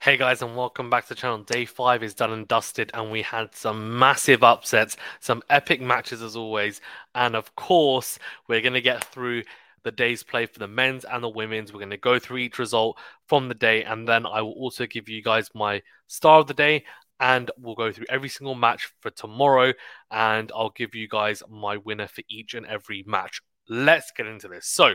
Hey guys, and welcome back to the channel. Day five is done and dusted, and we had some massive upsets, some epic matches as always, and of course, we're going to get through the day's play for the men's and the women's. We're going to go through each result from the day, and then I will also give you guys my star of the day, and we'll go through every single match for tomorrow, and I'll give you guys my winner for each and every match. Let's get into this. So,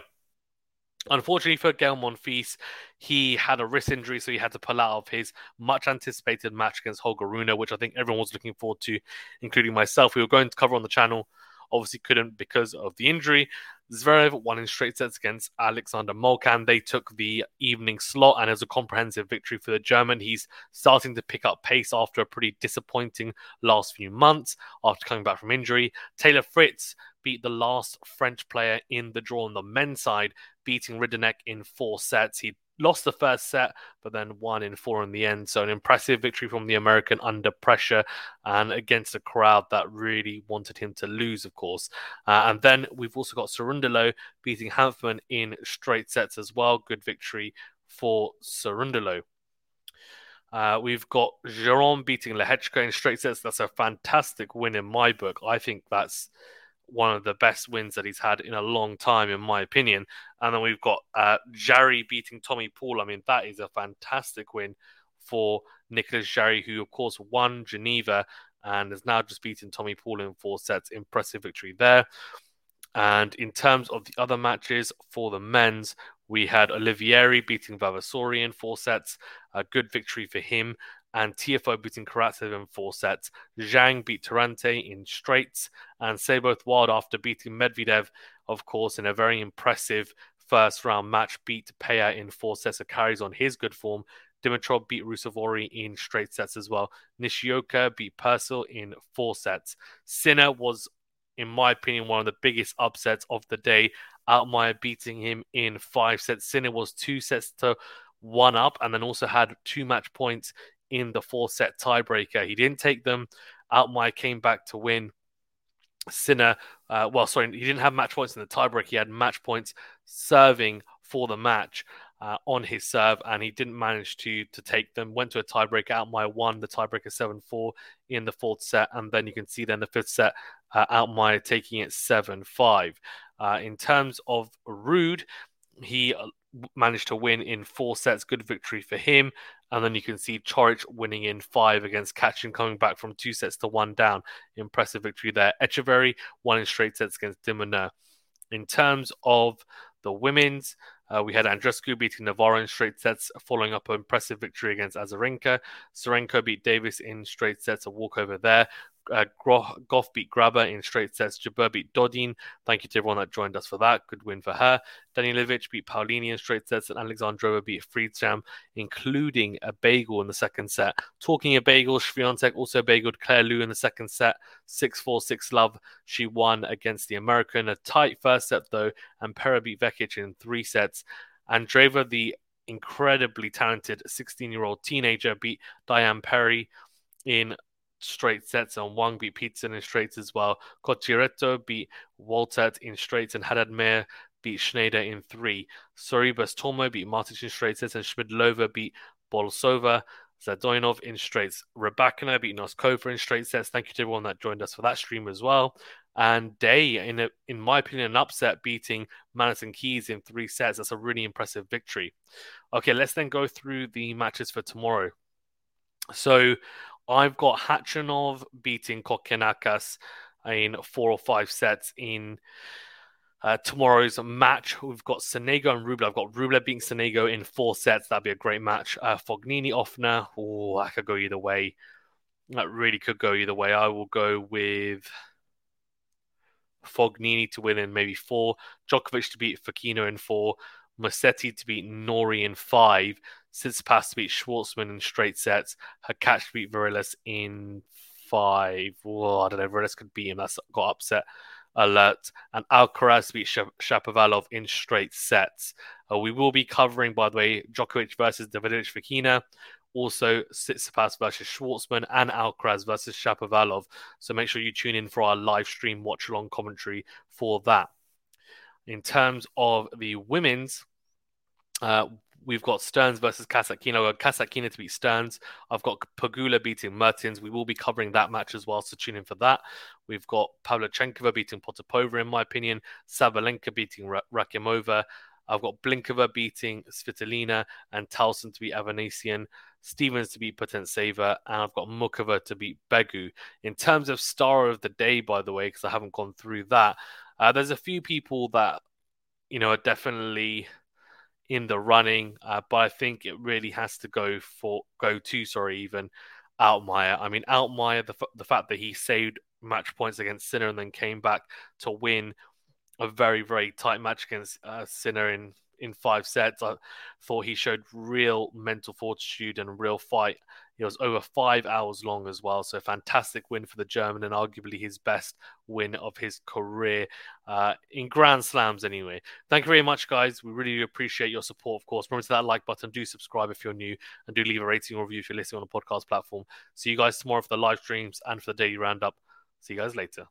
Unfortunately for Gael Monfils, he had a wrist injury, so he had to pull out of his much anticipated match against Holger Rune, which I think everyone was looking forward to, including myself. We were going to cover on the channel, obviously couldn't because of the injury. Zverev won in straight sets against Alexander Molcan. They took the evening slot, and as a comprehensive victory for the German. He's starting to pick up pace after a pretty disappointing last few months after coming back from injury. Taylor Fritz beat the last French player in the draw on the men's side, beating Rinderknech in four sets. He lost the first set, but then won in four in the end. So an impressive victory from the American under pressure and against a crowd that really wanted him to lose, of course. Uh, and then we've also got Cerundolo beating Hanfmann in straight sets as well. Good victory for Cerundolo. Uh, we've got Jerome beating Lehecka in straight sets. That's a fantastic win in my book. I think that's one of the best wins that he's had in a long time, in my opinion. And then we've got uh, Jarry beating Tommy Paul. I mean, that is a fantastic win for Nicholas Jarry, who, of course, won Geneva and has now just beaten Tommy Paul in four sets. Impressive victory there. And in terms of the other matches for the men's, we had Olivieri beating Vavassori in four sets. A good victory for him and Tiafoe beating Karatsev in four sets. Zhang beat Tirante in straights, and Seyboth Wild after beating Medvedev, of course, in a very impressive first round match, beat Paya in four sets. So carries on his good form. Dimitrov beat Ruusuvuori in straight sets as well. Nishioka beat Purcell in four sets. Sinner was, in my opinion, one of the biggest upsets of the day. Altmaier beating him in five sets. Sinner was two sets to one up and then also had two match points in the four set tiebreaker. He didn't take them. Altmaier came back to win. Sinner, uh, well, sorry, he didn't have match points in the tiebreak. He had match points serving for the match uh, on his serve, and he didn't manage to to take them. Went to a tiebreak. Altmaier won the tiebreaker seven four in the fourth set, and then you can see then the fifth set, uh, Altmaier taking it seven five. Uh, in terms of Ruud, he uh, managed to win in four sets. Good victory for him. And then you can see Coric winning in five against Kachin, coming back from two sets to one down. Impressive victory there. Etcheverry won in straight sets against de Minaur. In terms of the women's, uh, we had Andreescu beating Navarro in straight sets, following up an impressive victory against Azarenka. Serenko beat Davis in straight sets, a walkover there uh, Gauff beat Grabher in straight sets. Jabeur beat Dodin. Thank you to everyone that joined us for that. Good win for her. Danilovic beat Paolini in straight sets, and Alexandrova beat Friedsam, including a bagel in the second set. Talking of bagels, Swiatek also bageled Claire Liu in the second set. 6 4 6 love. She won against the American. A tight first set, though, and Pera beat Vekic in three sets. Andreeva, the incredibly talented 16 year old teenager, beat Diane Parry in straight sets, and Wang beat Peterson in straights as well. Cocciaretto beat Waltert in straights, and Haddad Maia beat Schneider in three. Sorribes Tormo beat Martic in straight sets, and Schmidlova beat Bolsova. Zadoinov in straights. Rybakina beat Noskova in straight sets. Thank you to everyone that joined us for that stream as well. And Day, in a, in my opinion, an upset beating Madison Keys in three sets. That's a really impressive victory. Okay, let's then go through the matches for tomorrow. So I've got Khachanov beating Kokkinakis in four or five sets in uh, tomorrow's match. We've got Sonego and Rublev. I've got Rublev beating Sonego in four sets. That'd be a great match. Uh, Fognini, Ofner. Oh, I could go either way. That really could go either way. I will go with Fognini to win in maybe four. Djokovic to beat Fokina in four. Musetti to beat Norrie in five. Tsitsipas to beat Schwartzman in straight sets. To beat Varillas in five. Oh, I don't know. Varillas could beat him. That's got upset alert. And Alcaraz beat Shapovalov in straight sets. Uh, we will be covering, by the way, Djokovic versus Davidovich Fokina. Also, Tsitsipas versus Schwartzman and Alcaraz versus Shapovalov. So make sure you tune in for our live stream watch along commentary for that. In terms of the women's, uh, We've got Stearns versus got Kasatkina to beat Stearns. I've got Pegula beating Mertens. We will be covering that match as well, so tune in for that. We've got Pavlyuchenkova beating Potapova, in my opinion. Sabalenka beating Rakhimova. I've got Blinkova beating Svitolina and Tauson to beat Avanesyan, Stevens to beat Putintseva, and I've got Muchova to beat Begu. In terms of star of the day, by the way, because I haven't gone through that, uh, there's a few people that you know are definitely in the running, uh, but I think it really has to go for go to sorry even Altmaier. I mean Altmaier, the the fact that he saved match points against Sinner and then came back to win a very very tight match against uh, Sinner in in five sets. I thought he showed real mental fortitude and real fight. It was over five hours long as well. So, fantastic win for the German and arguably his best win of his career uh, in Grand Slams, anyway. Thank you very much, guys. We really appreciate your support, of course. Remember to that like button, do subscribe if you're new, and do leave a rating or review if you're listening on a podcast platform. See you guys tomorrow for the live streams and for the daily roundup. See you guys later.